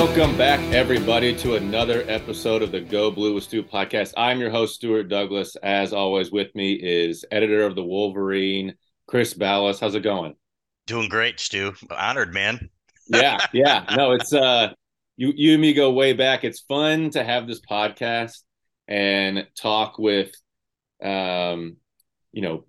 Welcome back, everybody, to another episode of the Go Blue with Stu podcast. I'm your host, Stuart Douglas. As always, with me is editor of the Wolverine, Chris Balas. How's it going? Doing great, Stu. Honored, man. yeah, yeah. No, it's uh, you, you and me go way back. It's fun to have this podcast and talk with, um, you know,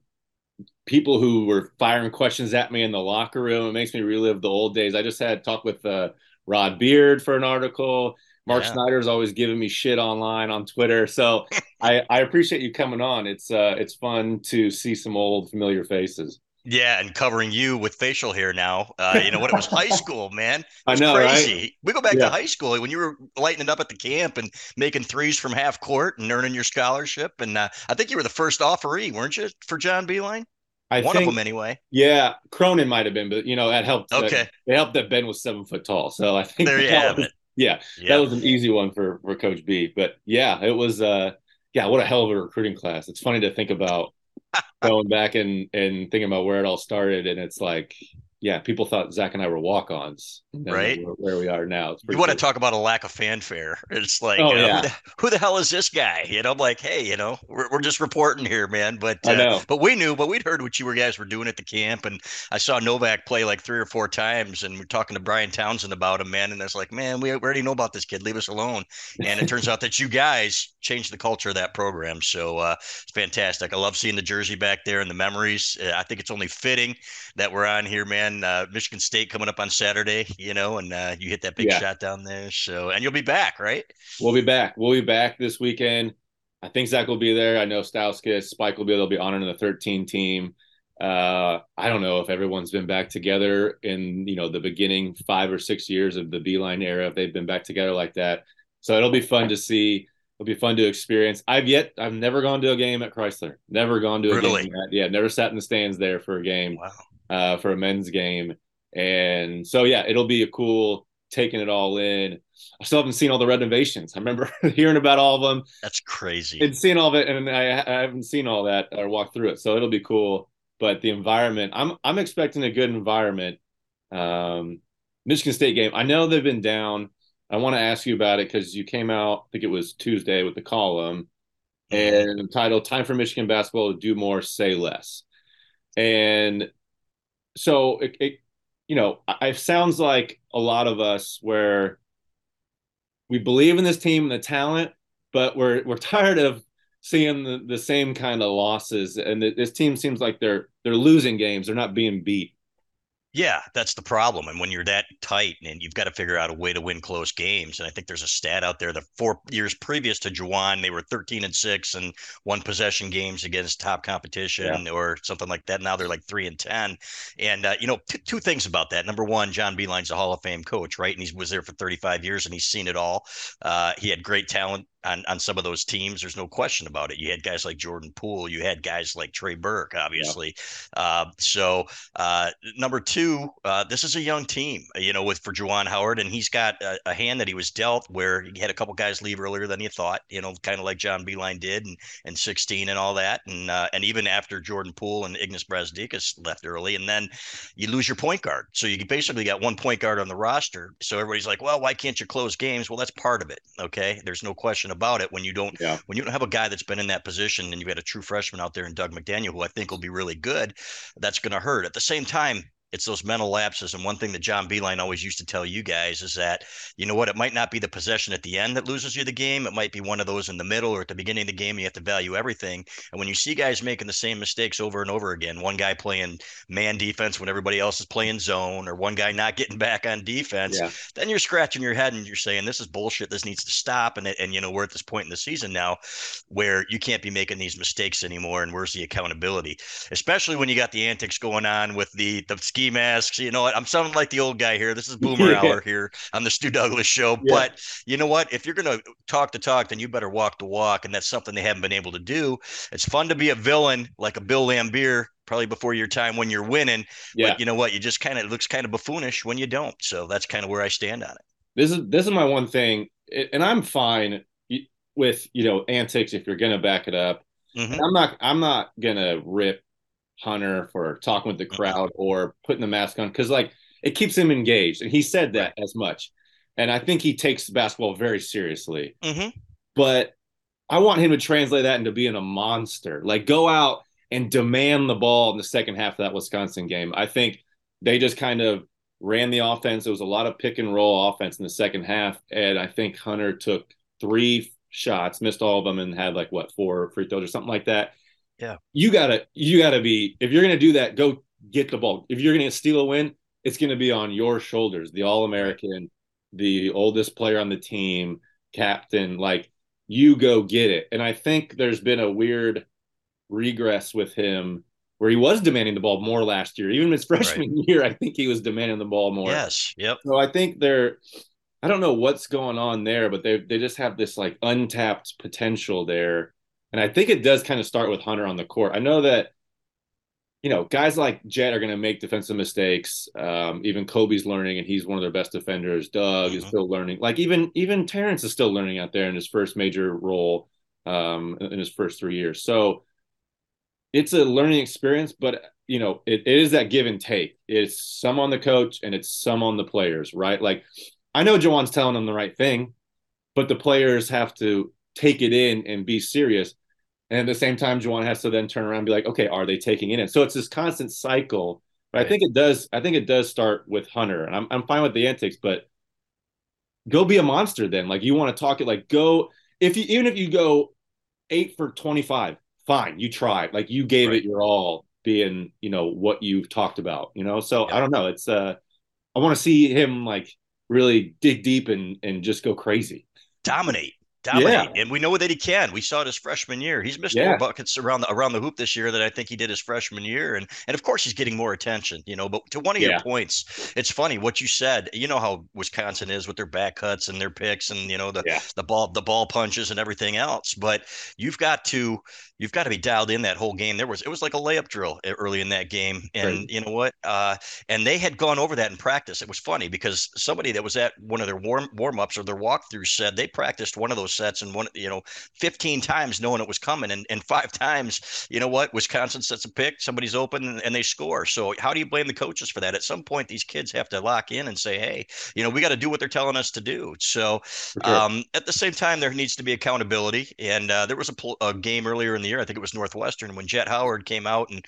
people who were firing questions at me in the locker room. It makes me relive the old days. I just had talk with uh Rod Beard for an article. Mark yeah. Snyder's always giving me shit online on Twitter. So I, I appreciate you coming on. It's uh it's fun to see some old familiar faces. Yeah, and covering you with facial hair now. Uh, you know what? It was high school, man. I know, crazy. Right? We go back yeah. to high school when you were lighting it up at the camp and making threes from half court and earning your scholarship. And uh, I think you were the first offeree, weren't you, for John Beilein? I one think, of them anyway. Yeah, Cronin might have been, but you know that helped. Okay, that, it helped that Ben was seven foot tall, so I think there you have was, it. Yeah, yep. that was an easy one for for Coach B. But yeah, it was. uh Yeah, what a hell of a recruiting class. It's funny to think about going back and and thinking about where it all started, and it's like yeah, people thought Zach and I were walk-ons, right? Where we are now. you want cool. to talk about a lack of fanfare? It's like, oh, yeah. who, the, who, the, hell is this guy? You know, I'm like, hey, you know, we're, we're just reporting here, man. But uh, I know. but we knew, but we'd heard what you guys were doing at the camp, and I saw Novak play like three or four times, and we're talking to Brian Townsend about him, man. And I was like, man, we already know about this kid. Leave us alone. And it turns out that you guys changed the culture of that program, so uh, it's fantastic. I love seeing the jersey back there and the memories. Uh, I think it's only fitting that we're on here, man. Uh, Michigan State coming up on Saturday, you know, and uh, you hit that big yeah. shot down there. So, and you'll be back, right? We'll be back. We'll be back this weekend. I think Zach will be there. I know Stauskas, Spike will be. There, they'll be honoring the 13 team. Uh, I don't know if everyone's been back together in you know the beginning five or six years of the Beilein era. If they've been back together like that, so it'll be fun to see. It'll be fun to experience. I've yet I've never gone to a game at Crisler. Never gone to a really? game. At, yeah, never sat in the stands there for a game. Wow uh, for a men's game. And so, yeah, it'll be a cool taking it all in. I still haven't seen all the renovations. I remember hearing about all of them. That's crazy. And seeing all of it, and I, I haven't seen all that or walked through it. So it'll be cool. But the environment, I'm I'm expecting a good environment. Um, Michigan State game. I know they've been down. I want to ask you about it because you came out, I think it was Tuesday with the column mm-hmm. and titled Time for Michigan Basketball to Do More, Say Less. And so it, it you know it sounds like a lot of us where we believe in this team and the talent but we're we're tired of seeing the, the same kind of losses. And this team seems like they're they're losing games. They're not being beat Yeah, that's the problem. And when you're that tight and you've got to figure out a way to win close games. And I think there's a stat out there the four years previous to Juwan, they were 13 and six and one possession games against top competition yeah. or something like that. Now they're like three and 10. And, uh, you know, t- two things about that. Number one, John Beilein's a Hall of Fame coach, right? And he was there for 35 years and he's seen it all. Uh, he had great talent on, on some of those teams. There's no question about it. You had guys like Jordan Poole, you had guys like Trey Burke, obviously. Uh, so uh, number two, uh, this is a young team, you know, with for Juwan Howard, and he's got a, a, hand that he was dealt where he had a couple guys leave earlier than he thought, you know, kind of like John Beilein did, and and 16 and all that, and uh, and even after Jordan Poole and Ignas Brazdeikis left early, and then you lose your point guard, so you basically got one point guard on the roster. So everybody's like, well, why can't you close games? Well, that's part of it. Okay, there's no question about it when you don't yeah. when you don't have a guy that's been in that position and you've got a true freshman out there in Dug McDaniel who I think will be really good, that's going to hurt. At the same time, it's those mental lapses. And one thing that John Beilein always used to tell you guys is that, you know what, it might not be the possession at the end that loses you the game. It might be one of those in the middle or at the beginning of the game. You have to value everything. And when you see guys making the same mistakes over and over again, one guy playing man defense when everybody else is playing zone, or one guy not getting back on defense, yeah. then you're scratching your head and you're saying, this is bullshit. This needs to stop. And, and, you know, we're at this point in the season now where you can't be making these mistakes anymore. And where's the accountability? Especially when you got the antics going on with the, the ski masks. You know what? I'm sounding like the old guy here. This is Boomer. Hour here on the Stu Douglas Show. Yeah. But you know what? If you're going to talk the talk, then you better walk the walk. And that's something they haven't been able to do. It's fun to be a villain like a Bill Laimbeer, probably before your time when you're winning. Yeah. But you know what? You just kind of looks kind of buffoonish when you don't. So that's kind of where I stand on it. This is this is my one thing, and I'm fine with you know antics if you're going to back it up. Mm-hmm. I'm not I'm not gonna rip Hunter for talking with the crowd or putting the mask on because like it keeps him engaged, and he said that as much. And I think he takes basketball very seriously. Mm-hmm. But I want him to translate that into being a monster. Like go out and demand the ball in the second half of that Wisconsin game. I think they just kind of ran the offense. It was a lot of pick and roll offense in the second half, and I think Hunter took three shots, missed all of them, and had like what four free throws or something like that. Yeah. You gotta you gotta be if you're gonna do that, go get the ball. If you're gonna steal a win, it's gonna be on your shoulders. The All American, the oldest player on the team, captain. Like you go get it. And I think there's been a weird regress with him where he was demanding the ball more last year. Even his freshman right. year, I think he was demanding the ball more. Yes. Yep. So I think they're I don't know what's going on there, but they they just have this like untapped potential there and I think it does kind of start with Hunter on the court. I know that, you know, guys like Jett are going to make defensive mistakes. Um, even Kobe's learning, and he's one of their best defenders. Dug mm-hmm. is still learning. Like even even Terrance is still learning out there in his first major role um, in his first three years. So it's a learning experience, but you know, it, it is that give and take. It's some on the coach and it's some on the players, right? Like I know Juwan's telling them the right thing, but the players have to take it in and be serious. And at the same time, Juwan has to then turn around and be like, okay, are they taking it in? So it's this constant cycle. But right. I think it does. I think it does start with Hunter, and I'm I'm fine with the antics, but go be a monster then. Like you want to talk it, like go if you even if you go eight for twenty five, fine, you tried. Like you gave right. it your all, being you know what you've talked about. You know, so yeah. I don't know. It's uh, I want to see him like really dig deep and and just go crazy, dominate dominate, yeah. and we know that he can. We saw it his freshman year. He's missed yeah. more buckets around the around the hoop this year than I think he did his freshman year, and and of course he's getting more attention. You know, but to one of yeah. your points, it's funny what you said. You know how Wisconsin is with their back cuts and their picks, and you know the the ball the ball punches and everything else. But you've got to you've got to be dialed in that whole game. There was it was like a layup drill early in that game, and right. you know what? Uh, and they had gone over that in practice. It was funny because somebody that was at one of their warm warm ups or their walkthroughs said they practiced one of those sets and one you know 15 times knowing it was coming, and, and five times you know what? Wisconsin sets a pick, somebody's open, and, and they score. So how do you blame the coaches for that? At some point, these kids have to lock in and say, hey, you know, we got to do what they're telling us to do. So sure. um, at the same time, there needs to be accountability, and uh, there was a, a game earlier in the year. I think it was Northwestern when Jett Howard came out and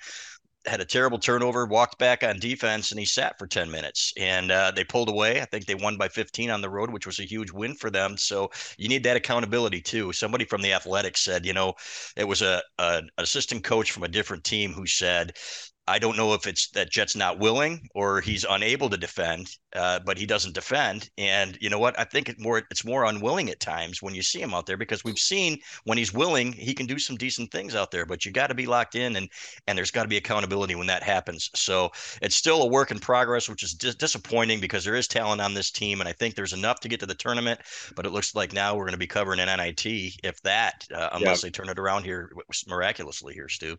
had a terrible turnover, walked back on defense, and he sat for 10 minutes. And uh, they pulled away. I think they won by 15 on the road, which was a huge win for them. So you need that accountability too. Somebody from the Athletics said, you know, it was a, a an assistant coach from a different team who said, I don't know if it's that Jett's not willing or he's unable to defend, uh, but he doesn't defend. And you know what? I think it more it's more unwilling at times when you see him out there because we've seen when he's willing, he can do some decent things out there. But you got to be locked in, and and there's got to be accountability when that happens. So it's still a work in progress, which is dis- disappointing because there is talent on this team, and I think there's enough to get to the tournament. But it looks like now we're going to be covering an NIT, if that, uh, unless they turn it around here miraculously here, Stu.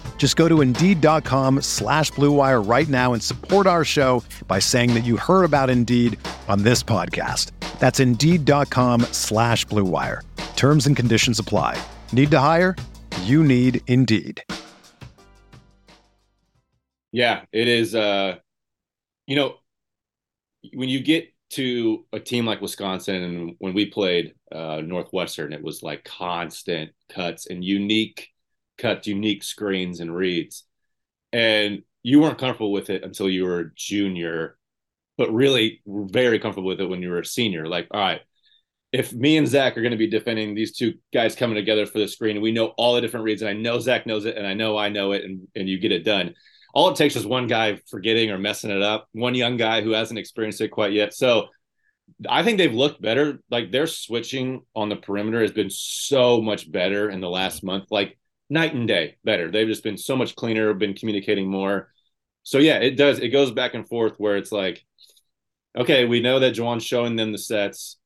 Just go to Indeed.com slash BlueWire right now and support our show by saying that you heard about Indeed on this podcast. That's Indeed.com slash BlueWire. Terms and conditions apply. Need to hire? You need Indeed. Yeah, it is. Uh, you know, when you get to a team like Wisconsin, and when we played uh, Northwestern, it was like constant cuts and unique cuts, unique screens and reads. And you weren't comfortable with it until you were a junior, but really very comfortable with it when you were a senior. Like, all right, if me and Zach are going to be defending these two guys coming together for the screen, we know all the different reads, and I know Zach knows it, and I know I know it, and, and you get it done. All it takes is one guy forgetting or messing it up, one young guy who hasn't experienced it quite yet. So I think they've looked better. Like their switching on the perimeter has been so much better in the last month. Like night and day better. They've just been so much cleaner, been communicating more. So yeah, it does. It goes back and forth where it's like, okay, we know that Juwan's showing them the sets,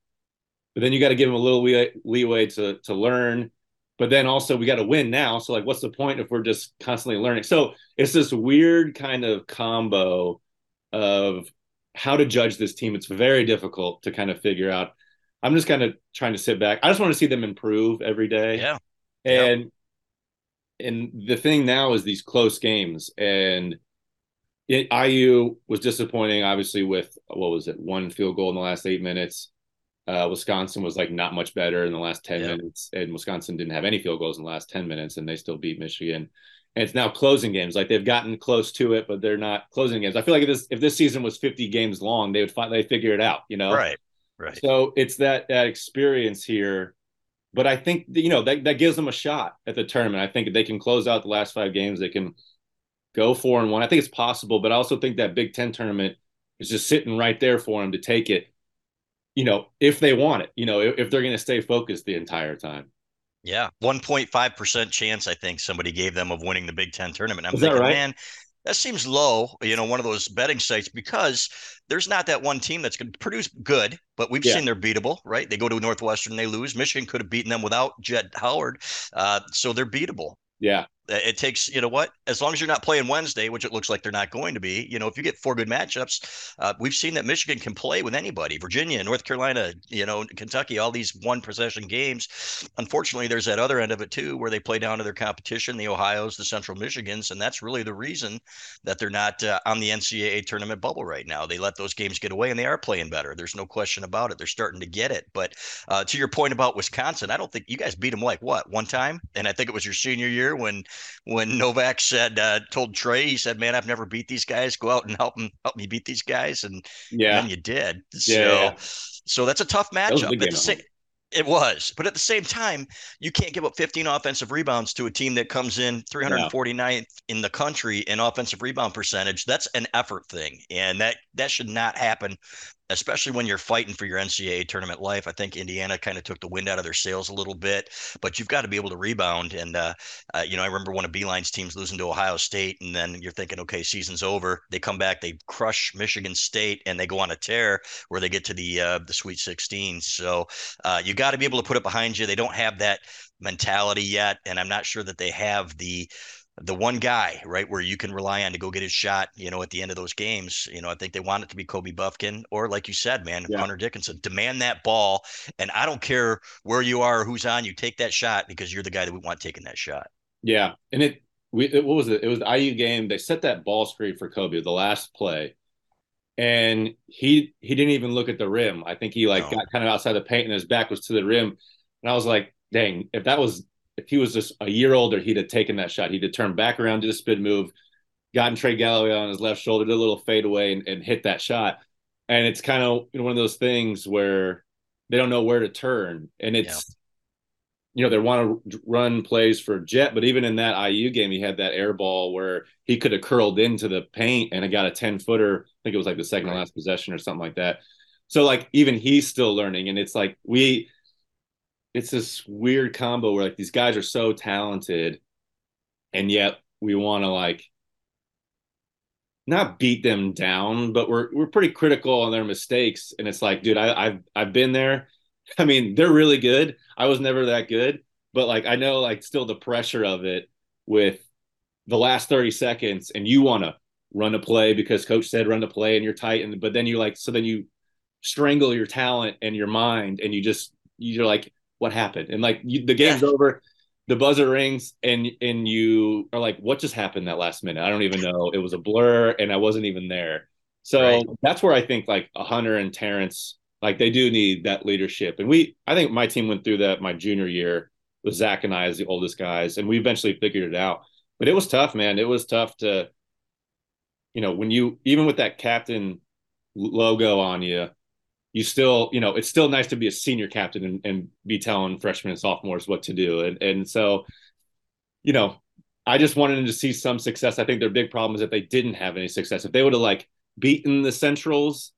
but then you got to give them a little leeway, leeway to to learn. But then also we got to win now. So like, what's the point if we're just constantly learning? So it's this weird kind of combo of how to judge this team. It's very difficult to kind of figure out. I'm just kind of trying to sit back. I just want to see them improve every day. Yeah. And and the thing now is these close games and it, IU was disappointing obviously with what was it one field goal in the last 8 minutes. Uh, Wisconsin was like not much better in the last 10 yeah. minutes and Wisconsin didn't have any field goals in the last 10 minutes and they still beat Michigan. And it's now closing games. Like they've gotten close to it, but they're not closing games. I feel like if this if this season was 50 games long, they would finally figure it out, you know? Right. Right. So it's that that experience here but I think you know that, that gives them a shot at the tournament. I think they can close out the last five games. They can go four and one. I think it's possible, but I also think that Big Ten tournament is just sitting right there for them to take it. You know, if they want it. You know, if, if they're going to stay focused the entire time. Yeah, one point five percent chance. I think somebody gave them of winning the Big Ten tournament. I'm is thinking, right? man, that seems low, you know, one of those betting sites because there's not that one team that's going to produce good, but we've yeah. seen they're beatable, right? They go to Northwestern, they lose. Michigan could have beaten them without Jett Howard, uh, so they're beatable. Yeah, it takes you know what as long as you're not playing wednesday which it looks like they're not going to be you know if you get four good matchups uh, we've seen that michigan can play with anybody. Virginia north carolina you know kentucky all these one possession games. Unfortunately there's that other end of it too where they play down to their competition. The ohio's the central michigans and that's really the reason that they're not uh, on the ncaa tournament bubble right now. They let those games get away and they are playing better. There's no question about it. They're starting to get it. But uh, to your point about wisconsin i don't think you guys beat them like what one time? And i think it was your senior year when when Novak said uh, told Trey, he said, "Man, I've never beat these guys. Go out and help them, help me beat these guys." And yeah, and you did. So, yeah. so that's a tough matchup. That it was, but at the same time, you can't give up 15 offensive rebounds to a team that comes in 349th no. in the country in offensive rebound percentage. That's an effort thing, and that that should not happen especially when you're fighting for your NCAA tournament life. I think Indiana kind of took the wind out of their sails a little bit, but you've got to be able to rebound. And, uh, uh, you know, I remember one of Beilein's teams losing to Ohio State, and then you're thinking, okay, season's over. They come back, they crush Michigan State, and they go on a tear where they get to the uh, the Sweet 16. So uh, you got to be able to put it behind you. They don't have that mentality yet, and I'm not sure that they have the the one guy, right, where you can rely on to go get his shot, you know, at the end of those games. You know, I think they want it to be Kobe Bufkin or, like you said, man, yeah. Hunter Dickinson. Demand that ball. And I don't care where you are or who's on you, take that shot because you're the guy that we want taking that shot. Yeah. And it, we, it, what was it? It was the IU game. They set that ball screen for Kobe, the last play. And he he didn't even look at the rim. I think he like no. got kind of outside the paint and his back was to the rim. And I was like, dang, if that was if he was just a year older, he'd have taken that shot. He'd have turned back around, did a spin move, gotten Trey Galloway on his left shoulder, did a little fadeaway, and, and hit that shot. And it's kind of you know, one of those things where they don't know where to turn, and it's yeah. you know they want to run plays for Jett, but even in that IU game, he had that air ball where he could have curled into the paint and it got a ten footer. I think it was like the second right. last possession or something like that. So like even he's still learning, and it's like we it's this weird combo where like these guys are so talented and yet we want to like not beat them down but we're we're pretty critical on their mistakes. And it's like dude I, I've I've been there. I mean they're really good. I was never that good. But like I know like still the pressure of it with the last 30 seconds and you want to run a play because coach said run a play and you're tight and but then you like so then you strangle your talent and your mind and you just you're like what happened. And like you, the game's yeah. over the buzzer rings and and you are like what just happened that last minute? I don't even know. It was a blur and i wasn't even there. So right. that's where i think like a hunter and terrance like they do need that leadership. And we i think my team went through that my junior year with zach and i as the oldest guys and we eventually figured it out. But it was tough man. It was tough to you know when you even with that captain logo on you you still, you know, it's still nice to be a senior captain and, and be telling freshmen and sophomores what to do. And and so, you know, I just wanted to see some success. I think their big problem is that they didn't have any success. If they would have like beaten the Centrals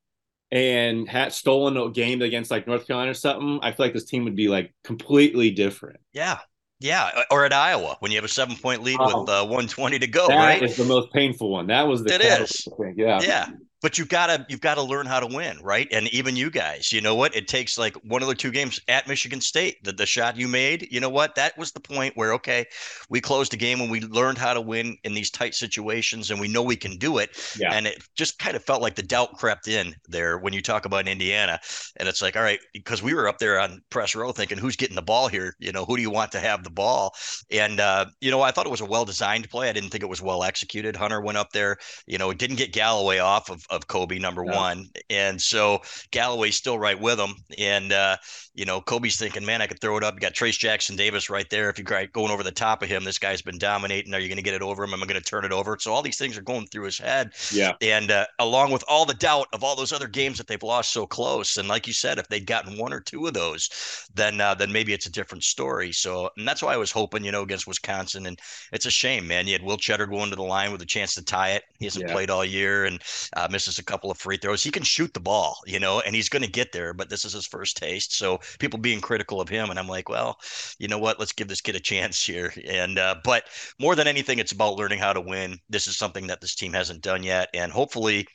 and had stolen a game against like North Carolina or something, I feel like this team would be like completely different. Yeah. Yeah, or at Iowa when you have a seven point lead with uh, 120 to go. That right? is the most painful one. That was the. It is. Yeah. Yeah but you've got to you've got to learn how to win right? And even you guys you know what? It takes like one of the two games at michigan state the, the shot you made you know what? That was the point where okay we closed the game and we learned how to win in these tight situations and we know we can do it. Yeah. and it just kind of felt like the doubt crept in there when you talk about indiana. And it's like all right because we were up there on press row thinking who's getting the ball here? You know who do you want to have the ball? And uh, you know i thought it was a well designed play. I didn't think it was well executed hunter went up there you know it didn't get galloway off of, of Kobe, number yeah. one. And so Galloway's still right with him. And, uh, you know, Kobe's thinking, man, I could throw it up. You got Trayce Jackson Davis right there. If you're going over the top of him, this guy's been dominating. Are you going to get it over him? Am I going to turn it over? So all these things are going through his head. Yeah. And uh, along with all the doubt of all those other games that they've lost so close. And like you said, if they'd gotten one or two of those, then uh, then maybe it's a different story. So and that's why I was hoping, you know, against Wisconsin. And it's a shame, man. You had Will Tschetter going to the line with a chance to tie it. He hasn't yeah. played all year and uh, misses a couple of free throws. He can shoot the ball, you know, and he's going to get there. But this is his first taste. So people being critical of him, and I'm like, well, you know what? Let's give this kid a chance here. And uh, but more than anything, it's about learning how to win. This is something that this team hasn't done yet, and hopefully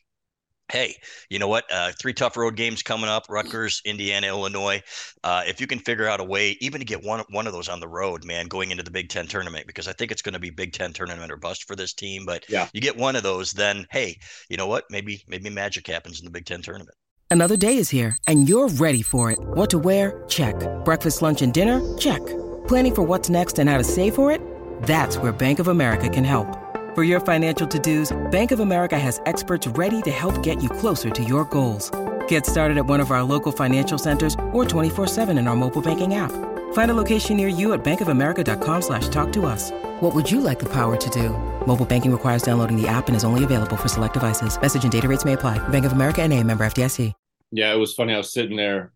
hey, you know what? Uh, three tough road games coming up: Rutgers, Indiana, Illinois. Uh, if you can figure out a way, even to get one one of those on the road, man, going into the Big Ten tournament, because I think it's going to be Big Ten tournament or bust for this team. But yeah. you get one of those, then hey, you know what? Maybe maybe magic happens in the Big Ten tournament. Another day is here, and you're ready for it. What to wear? Check. Breakfast, lunch, and dinner? Check. Planning for what's next and how to save for it? That's where Bank of America can help. For your financial to-dos, Bank of America has experts ready to help get you closer to your goals. Get started at one of our local financial centers or 24-7 in our mobile banking app. Find a location near you at bankofamerica.com slash talk to us. What would you like the power to do? Mobile banking requires downloading the app and is only available for select devices. Message and data rates may apply. Bank of America and a member FDIC. Yeah, it was funny. I was sitting there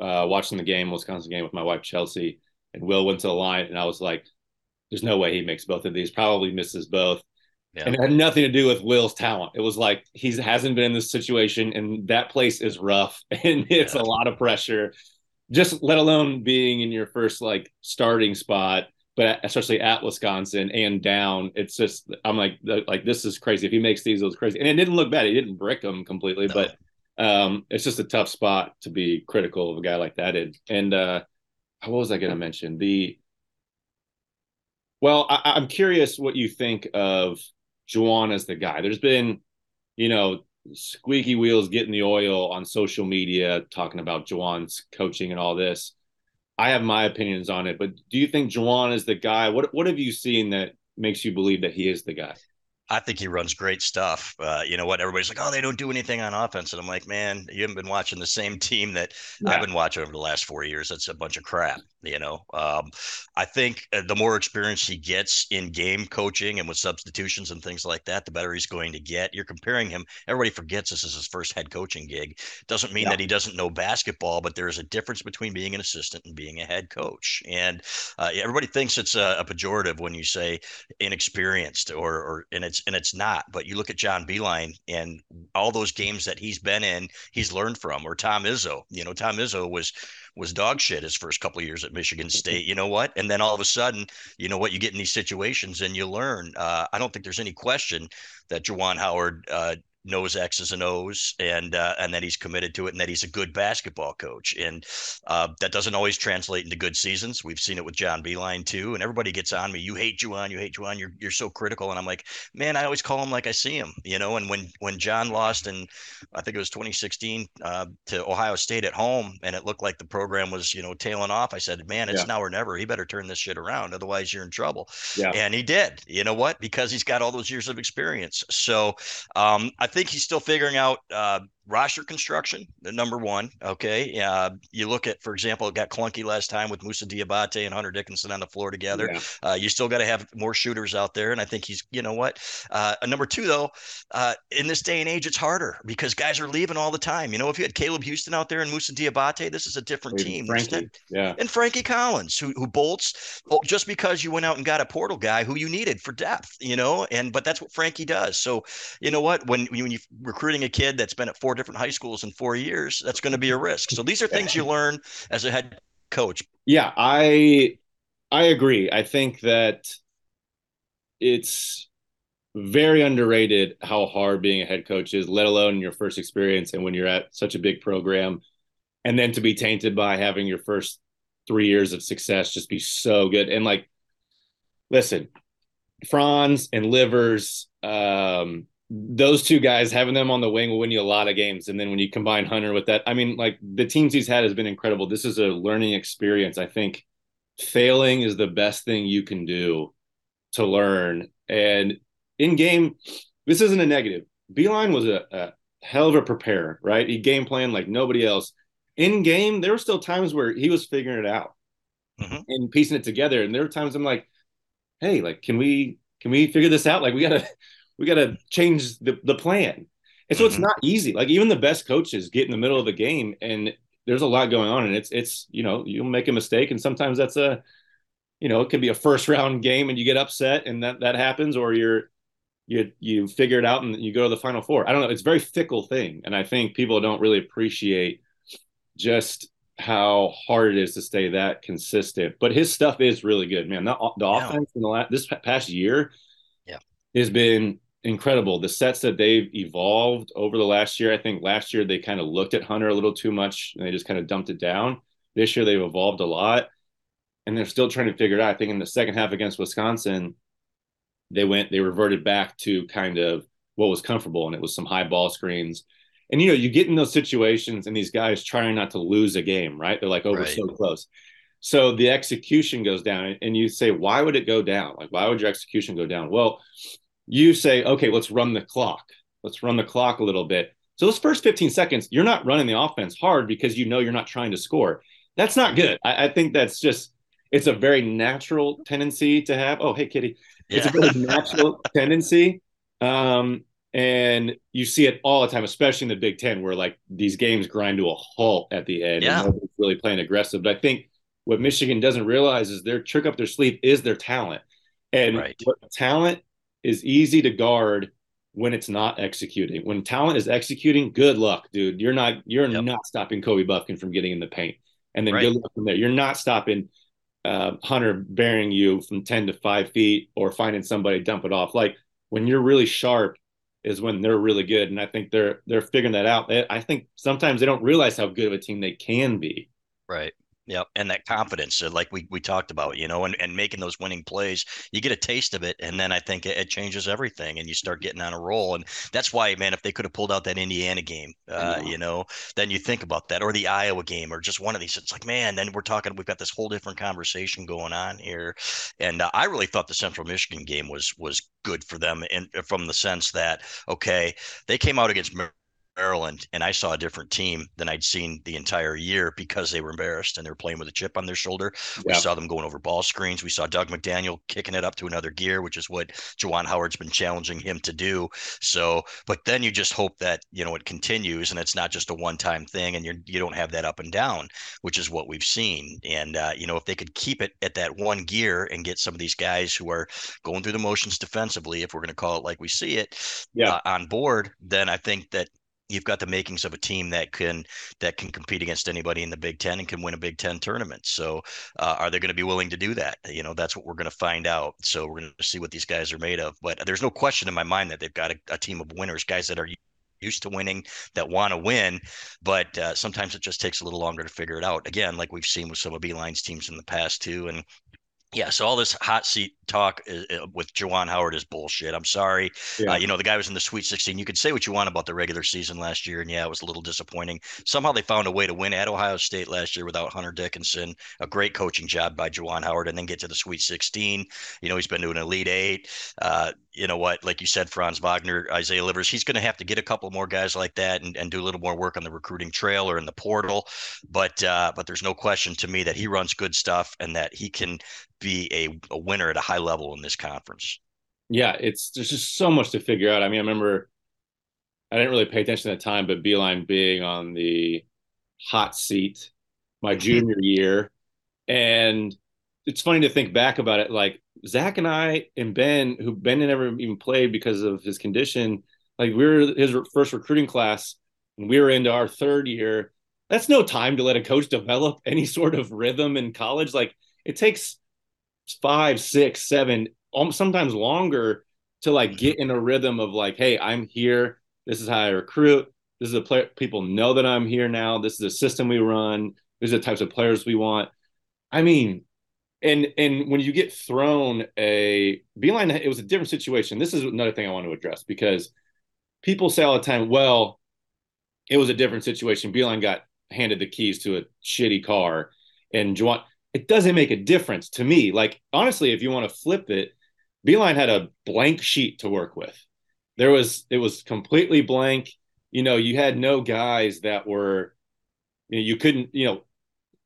uh, watching the game, Wisconsin game, with my wife Chelsea, and Will went to the line, and I was like, "There's no way he makes both of these. Probably misses both." Yeah. And it had nothing to do with Will's talent. It was like he hasn't been in this situation, and that place is rough, and it's yeah. a lot of pressure. Just let alone being in your first like starting spot, but especially at Wisconsin and down. It's just I'm like like this is crazy. If he makes these, it was crazy, and it didn't look bad. He didn't brick them completely, no. but um, it's just a tough spot to be critical of a guy like that. And and uh, what was I going to mention? The well, I, am curious what you think of Juwan as the guy. There's been, you know, squeaky wheels getting the oil on social media talking about Juwan's coaching and all this. I have my opinions on it, but do you think Juwan is the guy? What what have you seen that makes you believe that he is the guy? I think he runs great stuff. Uh, you know what? Everybody's like, oh, they don't do anything on offense. And I'm like, man, you haven't been watching the same team that yeah. I've been watching over the last four years. That's a bunch of crap. You know, um, I think uh, the more experience he gets in game coaching and with substitutions and things like that, the better he's going to get. You're comparing him. Everybody forgets this is his first head coaching gig. Doesn't mean yeah. that he doesn't know basketball, but there is a difference between being an assistant and being a head coach. And uh, everybody thinks it's a, a, pejorative when you say inexperienced or, or and it's and it's not. But you look at John Beilein and all those games that he's been in, he's learned from. Or Tom Izzo. You know, Tom Izzo was was dog shit his first couple of years at Michigan mm-hmm. State. You know what? And then all of a sudden, you know what? You get in these situations and you learn. Uh, I don't think there's any question that Juwan Howard uh, knows X's and O's and uh, and that he's committed to it and that he's a good basketball coach. And uh, that doesn't always translate into good seasons. We've seen it with John Beilein too. And everybody gets on me. You hate Juwan. You hate Juwan. You're you're so critical. And I'm like, man, I always call him like I see him. You know. And when when John lost and I think it was 2016 uh, to Ohio State at home, and it looked like the program was you know tailing off. I said, man, it's yeah. now or never. He better turn this shit around. Otherwise, you're in trouble. Yeah. And he did. You know what? Because he's got all those years of experience. So um, I think he's still figuring out uh, roster construction, the number one. Okay. Uh, you look at, for example, it got clunky last time with Moussa Diabate and Hunter Dickinson on the floor together. Yeah. Uh, you still got to have more shooters out there. And I think he's, you know what? Uh, number two, though, uh, in this day and age, it's harder because guys are leaving all the time. You know, if you had Caleb Houston out there and Moussa Diabate, this is a different team. Frankie, yeah. And Frankie Collins, who, who bolts oh, just because you went out and got a portal guy who you needed for depth, you know, and but that's what Frankie does. So, you know what? When, when you're recruiting a kid that's been at four different high schools in four years, that's going to be a risk. So these are things you learn as a head coach. Yeah, I I agree. I think that it's very underrated how hard being a head coach is, let alone your first experience and when you're at such a big program. And then to be tainted by having your first three years of success just be so good. And like, listen, Franz and Livers, um, those two guys having them on the wing will win you a lot of games. And then when you combine Hunter with that, I mean, like the teams he's had has been incredible. This is a learning experience. I think failing is the best thing you can do to learn. And in game, this isn't a negative. Beilein was a, a hell of a preparer, right? He game planned like nobody else. In game, there were still times where he was figuring it out mm-hmm. and piecing it together. And there were times I'm like, hey, like, can we can we figure this out? Like, we gotta we got to change the, the plan. And so mm-hmm. it's not easy. Like even the best coaches get in the middle of the game and there's a lot going on and it's it's you know, you'll make a mistake and sometimes that's a you know, it could be a first round game and you get upset and that that happens or you're you you figure it out and you go to the final four. I don't know, it's a very fickle thing and I think people don't really appreciate just how hard it is to stay that consistent. But his stuff is really good, man. The, the yeah. offense in the last this past year yeah. has been incredible. The sets that they've evolved over the last year, I think last year they kind of looked at Hunter a little too much and they just kind of dumped it down. This year they've evolved a lot and they're still trying to figure it out. I think in the second half against Wisconsin, they went, they reverted back to kind of what was comfortable and it was some high ball screens. And you know, you get in those situations and these guys trying not to lose a game, right? They're like, oh, right. we're so close. So the execution goes down and you say, why would it go down? Like, why would your execution go down? Well, you say, okay, let's run the clock. Let's run the clock a little bit. So those first 15 seconds, you're not running the offense hard because you know you're not trying to score. That's not good. I, I think that's just it's a very natural tendency to have. Oh, hey, Kitty. Yeah. It's a very natural tendency. Um, and you see it all the time, especially in the Big Ten, where like these games grind to a halt at the end. Yeah. And really playing aggressive. But I think what Michigan doesn't realize is their trick up their sleeve is their talent. And right. what talent is easy to guard when it's not executing. When talent is executing, good luck, dude. You're not you're yep. not stopping Kobe Bufkin from getting in the paint. And then right. good luck from there. You're not stopping uh, Hunter burying you from 10 to 5 feet or finding somebody dump it off. Like when you're really sharp is when they're really good. And I think they're they're figuring that out. I think sometimes they don't realize how good of a team they can be. Right. Yep. And that confidence, uh, like we, we talked about, you know, and, and making those winning plays, you get a taste of it. And then I think it, it changes everything and you start getting on a roll. And that's why, man, if they could have pulled out that Indiana game, uh, you know, then you think about that or the Iowa game or just one of these. It's like, man, then we're talking, we've got this whole different conversation going on here. And uh, I really thought the Central Michigan game was, was good for them. And from the sense that, okay, they came out against Maryland, and I saw a different team than I'd seen the entire year because they were embarrassed and they were playing with a chip on their shoulder. We saw them going over ball screens. We saw Dug McDaniel kicking it up to another gear, which is what Juwan Howard's been challenging him to do. So, but then you just hope that you know it continues and it's not just a one-time thing, and you you don't have that up and down, which is what we've seen. And uh, you know, if they could keep it at that one gear and get some of these guys who are going through the motions defensively, if we're going to call it like we see it, yeah. Uh, on board, then I think that you've got the makings of a team that can that can compete against anybody in the Big Ten and can win a Big Ten tournament. So, uh, are they going to be willing to do that? You know, that's what we're going to find out. So, we're going to see what these guys are made of. But there's no question in my mind that they've got a, a team of winners, guys that are used to winning that want to win but uh, sometimes it just takes a little longer to figure it out again like we've seen with some of Beilein's teams in the past too and yeah, so all this hot seat talk is, uh, with Juwan Howard is bullshit. I'm sorry. Yeah. Uh, you know, the guy was in the Sweet 16. You could say what you want about the regular season last year, and yeah, it was a little disappointing. Somehow they found a way to win at Ohio State last year without Hunter Dickinson. A great coaching job by Juwan Howard, and then get to the Sweet 16. You know, he's been to an Elite Eight. Uh, you know what? Like you said, Franz Wagner, Isaiah Livers, he's going to have to get a couple more guys like that and, and do a little more work on the recruiting trail or in the portal. But uh, but there's no question to me that he runs good stuff and that he can be a, a winner at a high level in this conference. Yeah, it's there's just so much to figure out. I mean, I remember I didn't really pay attention at the time, but Beilein being on the hot seat my junior year. And it's funny to think back about it. Like Zach and I and Ben, who Ben had never even played because of his condition, like we were his first recruiting class and we were into our third year. That's no time to let a coach develop any sort of rhythm in college. Like it takes five, six, seven, sometimes longer to like mm-hmm. get in a rhythm of like, hey, I'm here. This is how I recruit. This is a player. People know that I'm here now. This is the system we run. These are the types of players we want. I mean, and and when you get thrown a Beilein, it was a different situation. This is another thing I want to address because people say all the time, well, it was a different situation. Beilein got handed the keys to a shitty car, and Juwan it doesn't make a difference to me. Like honestly, if you want to flip it, Beilein had a blank sheet to work with. There was it was completely blank. You know, you had no guys that were you, know, you couldn't, you know,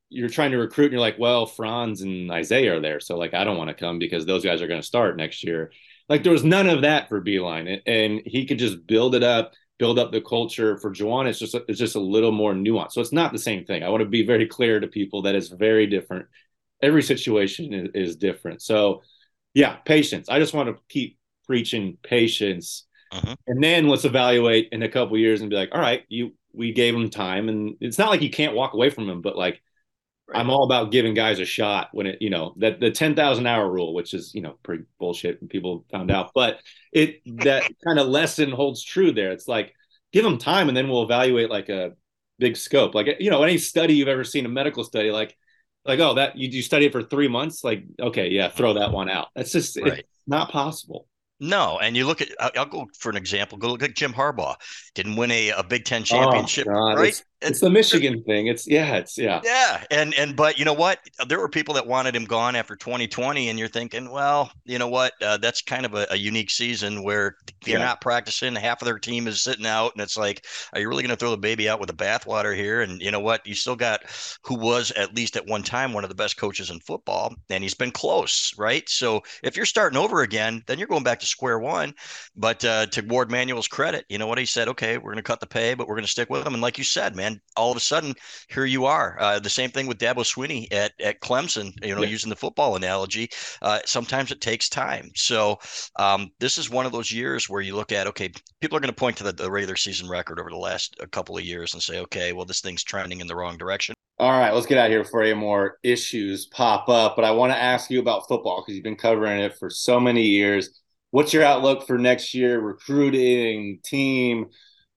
you're trying to recruit and you're like, well, Franz and Isaiah are there. So like I don't want to come because those guys are going to start next year. Like there was none of that for Beilein And, and he could just build it up, build up the culture. For Juwan, it's just it's just a little more nuanced. So it's not the same thing. I want to be very clear to people that it's very different. Every situation is, is different. So yeah, patience. I just want to keep preaching patience. Uh-huh. And then let's evaluate in a couple years and be like, all right, you we gave him time and it's not like you can't walk away from him, but like Right. I'm all about giving guys a shot when it, you know, that the 10,000 hour rule, which is, you know, pretty bullshit and people found out, but it, that kind of lesson holds true there. It's like, give them time and then we'll evaluate like a big scope. Like, you know, any study you've ever seen, a medical study, like, like, oh, that you, you study it for three months. Like, okay, yeah, throw that one out. That's just right. not possible. No, and you look at I'll go for an example. Go look at Jim Harbaugh. Didn't win a, a Big Ten oh, championship, oh, right? It's, the Michigan thing. It's yeah, it's yeah. Yeah, and and but you know what? There were people that wanted him gone after 2020, and you're thinking, well, you know what? Uh, that's kind of a, a, unique season where they're yeah. not practicing. Half of their team is sitting out, and it's like, are you really going to throw the baby out with the bathwater here? And you know what? You still got who was at least at one time one of the best coaches in football, and he's been close, right? So if you're starting over again, then you're going back to square one. But uh, to Warde Manuel's credit, you know what? He said, okay, we're going to cut the pay, but we're going to stick with him. And like you said, man and all of a sudden, here you are. Uh, the same thing with Dabo Swinney at at Clemson. You know, yeah. using the football analogy, uh, sometimes it takes time. So um, this is one of those years where you look at okay, people are going to point to the, the regular season record over the last a couple of years and say, okay, well, this thing's trending in the wrong direction. All right, let's get out here before any more issues pop up. But I want to ask you about football because you've been covering it for so many years. What's your outlook for next year? Recruiting, team.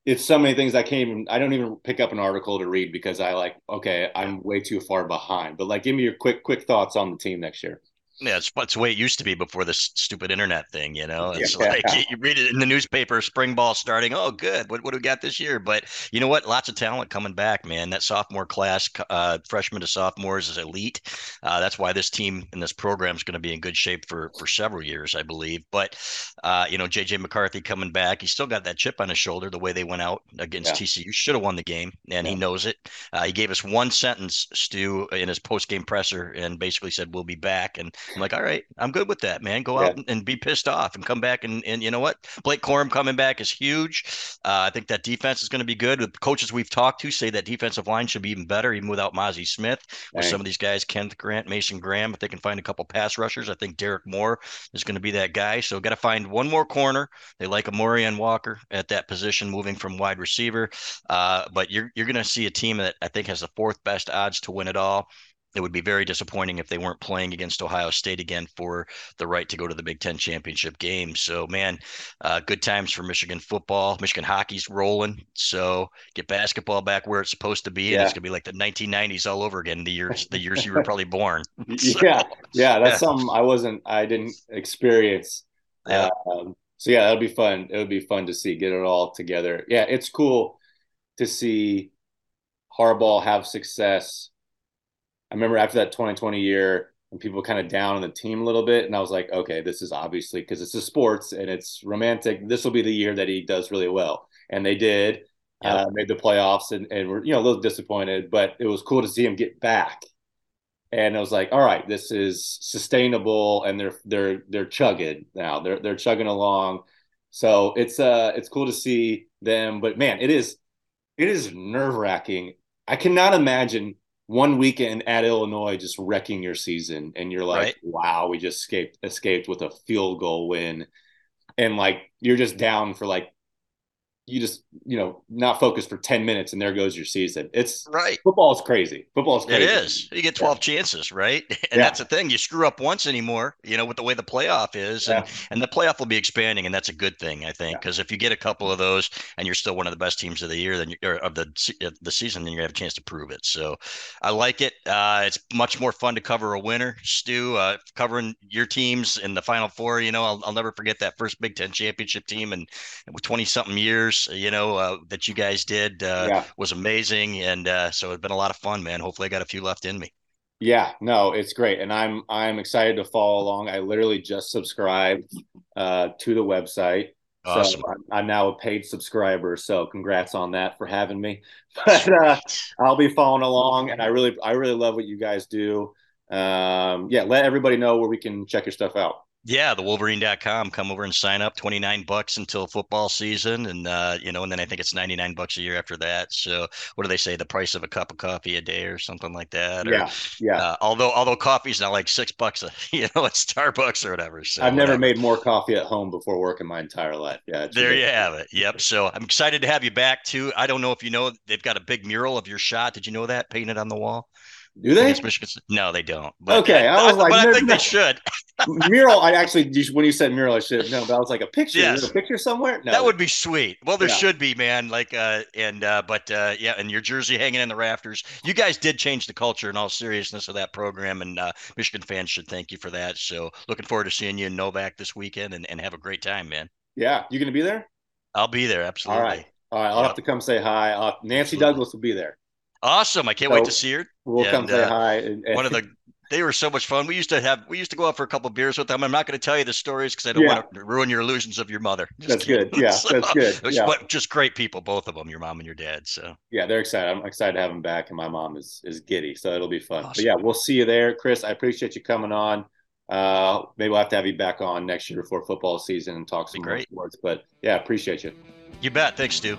It's so many things I can't even. I don't even pick up an article to read because I like. Okay, I'm way too far behind. But like, give me your quick, quick thoughts on the team next year. Yeah, it's, it's the way it used to be before this stupid internet thing. You know, it's yeah. like you, you, read it in the newspaper, spring ball starting. Oh, good. What what do we got this year? But you know what? Lots of talent coming back, man. That sophomore class, uh, freshman to sophomores, is elite. Uh, that's why this team and this program is going to be in good shape for for several years, I believe. But uh, you know, JJ McCarthy coming back, he still got that chip on his shoulder. The way they went out against yeah. TCU, should have won the game, and yeah. he knows it. Uh, he gave us one sentence, Stu, in his post game presser, and basically said, "We'll be back." And I'm like, "All right, I'm good with that, man. Go out and be pissed off and come back. And, and you know what? Blake Corum coming back is huge. Uh, I think that defense is going to be good. The coaches we've talked to say that defensive line should be even better, even without Mazi Smith. With some of these guys, Kenneth Grant, Mason Graham, if they can find a couple pass rushers, I think Derrick Moore is going to be that guy. So got to find one more corner. They like Amorion Walker at that position, moving from wide receiver. Uh, but you're you're going to see a team that I think has the fourth best odds to win it all it would be very disappointing if they weren't playing against Ohio State again for the right to go to the Big Ten championship game. So, man, uh, good times for Michigan football. Michigan hockey's rolling. So, get basketball back where it's supposed to be, yeah. and it's gonna be like the 1990s all over again. The years, the years you were probably born. So, yeah, yeah, that's yeah. something I wasn't, I didn't experience. Yeah. Um, so yeah, that'll be fun. It'll be fun to see get it all together. Yeah, it's cool to see Harbaugh have success I remember after that 2020 year, and people kind of down on the team a little bit, and I was like, okay, this is obviously because it's a sports and it's romantic. This will be the year that he does really well, and they did. Yep. Uh, made the playoffs and, and were you know a little disappointed, but it was cool to see him get back. And I was like, all right, this is sustainable, and they're they're they're chugging now. They're they're chugging along. So it's uh it's cool to see them, but man, it is it is nerve wracking. I cannot imagine one weekend at Illinois just wrecking your season and you're like, right. wow, we just escaped escaped with a field goal win. And like you're just down for like you just you know not focused for 10 minutes and there goes your season. It's right. football is crazy. Football is crazy. it is. You get 12 yeah. chances right? And yeah. that's the thing. You screw up once anymore you know with the way the playoff is and yeah. and the playoff will be expanding and that's a good thing i think because if you get a couple of those and you're still one of the best teams of the year then you, of the the season then you have a chance to prove it. So i like it. Uh, it's much more fun to cover a winner stu uh, covering your teams in the final four you know I'll, I'll never forget that first big ten championship team and with 20 something years years, you know, uh, that you guys did uh, yeah. was amazing, and uh, so it's been a lot of fun, man. Hopefully, I got a few left in me. Yeah, no, it's great, and I'm I'm excited to follow along. I literally just subscribed uh, to the website. Awesome. So I'm, I'm, now a paid subscriber. So congrats on that for having me. But uh, I'll be following along, and I really I really love what you guys do. Um, yeah, let everybody know where we can check your stuff out. Yeah, the Wolverine.com. Come over and sign up. 29 bucks until football season. And, uh, you know, and then I think it's 99 bucks a year after that. So what do they say? The price of a cup of coffee a day or something like that. Or, yeah. Yeah. Uh, although, although coffee's not like six bucks, a, you know, at Starbucks or whatever. So I've never whatever. made more coffee at home before work in my entire life. Yeah. There you have it. Yep. So I'm excited to have you back too. I don't know if you know, they've got a big mural of your shot. Did you know that painted on the wall? Do they? Michigan. No, they don't. But, okay, I was like, but I think they should. mural. I actually, when you said mural, I should have known. But I was like, a picture. Yes. a picture somewhere? No. That would be sweet. Well, there yeah. should be, man. Like, uh, and uh, but uh, yeah, and your jersey hanging in the rafters. You guys did change the culture in all seriousness of that program, and uh, Michigan fans should thank you for that. So, looking forward to seeing you in Novak this weekend, and, and have a great time, man. Yeah, you gonna be there? I'll be there. Absolutely. All right. All right. I'll yep. have to come say hi. Uh, Nancy Absolutely. Douglass will be there. Awesome! I can't so wait to see her. We'll and, come say uh, hi. And, and, one of the they were so much fun. We used to have we used to go out for a couple beers with them. I'm not going to tell you the stories because I don't yeah. want to ruin your illusions of your mother. Just that's kidding. good. Yeah, so, that's good. Yeah. But just great people, both of them, your mom and your dad. So yeah, they're excited. I'm excited to have them back, and my mom is is giddy. So it'll be fun. Awesome. But yeah, we'll see you there, Chris. I appreciate you coming on. Uh, maybe we'll have to have you back on next year before football season and talk some more sports. But yeah, appreciate you. You bet. Thanks, Stu.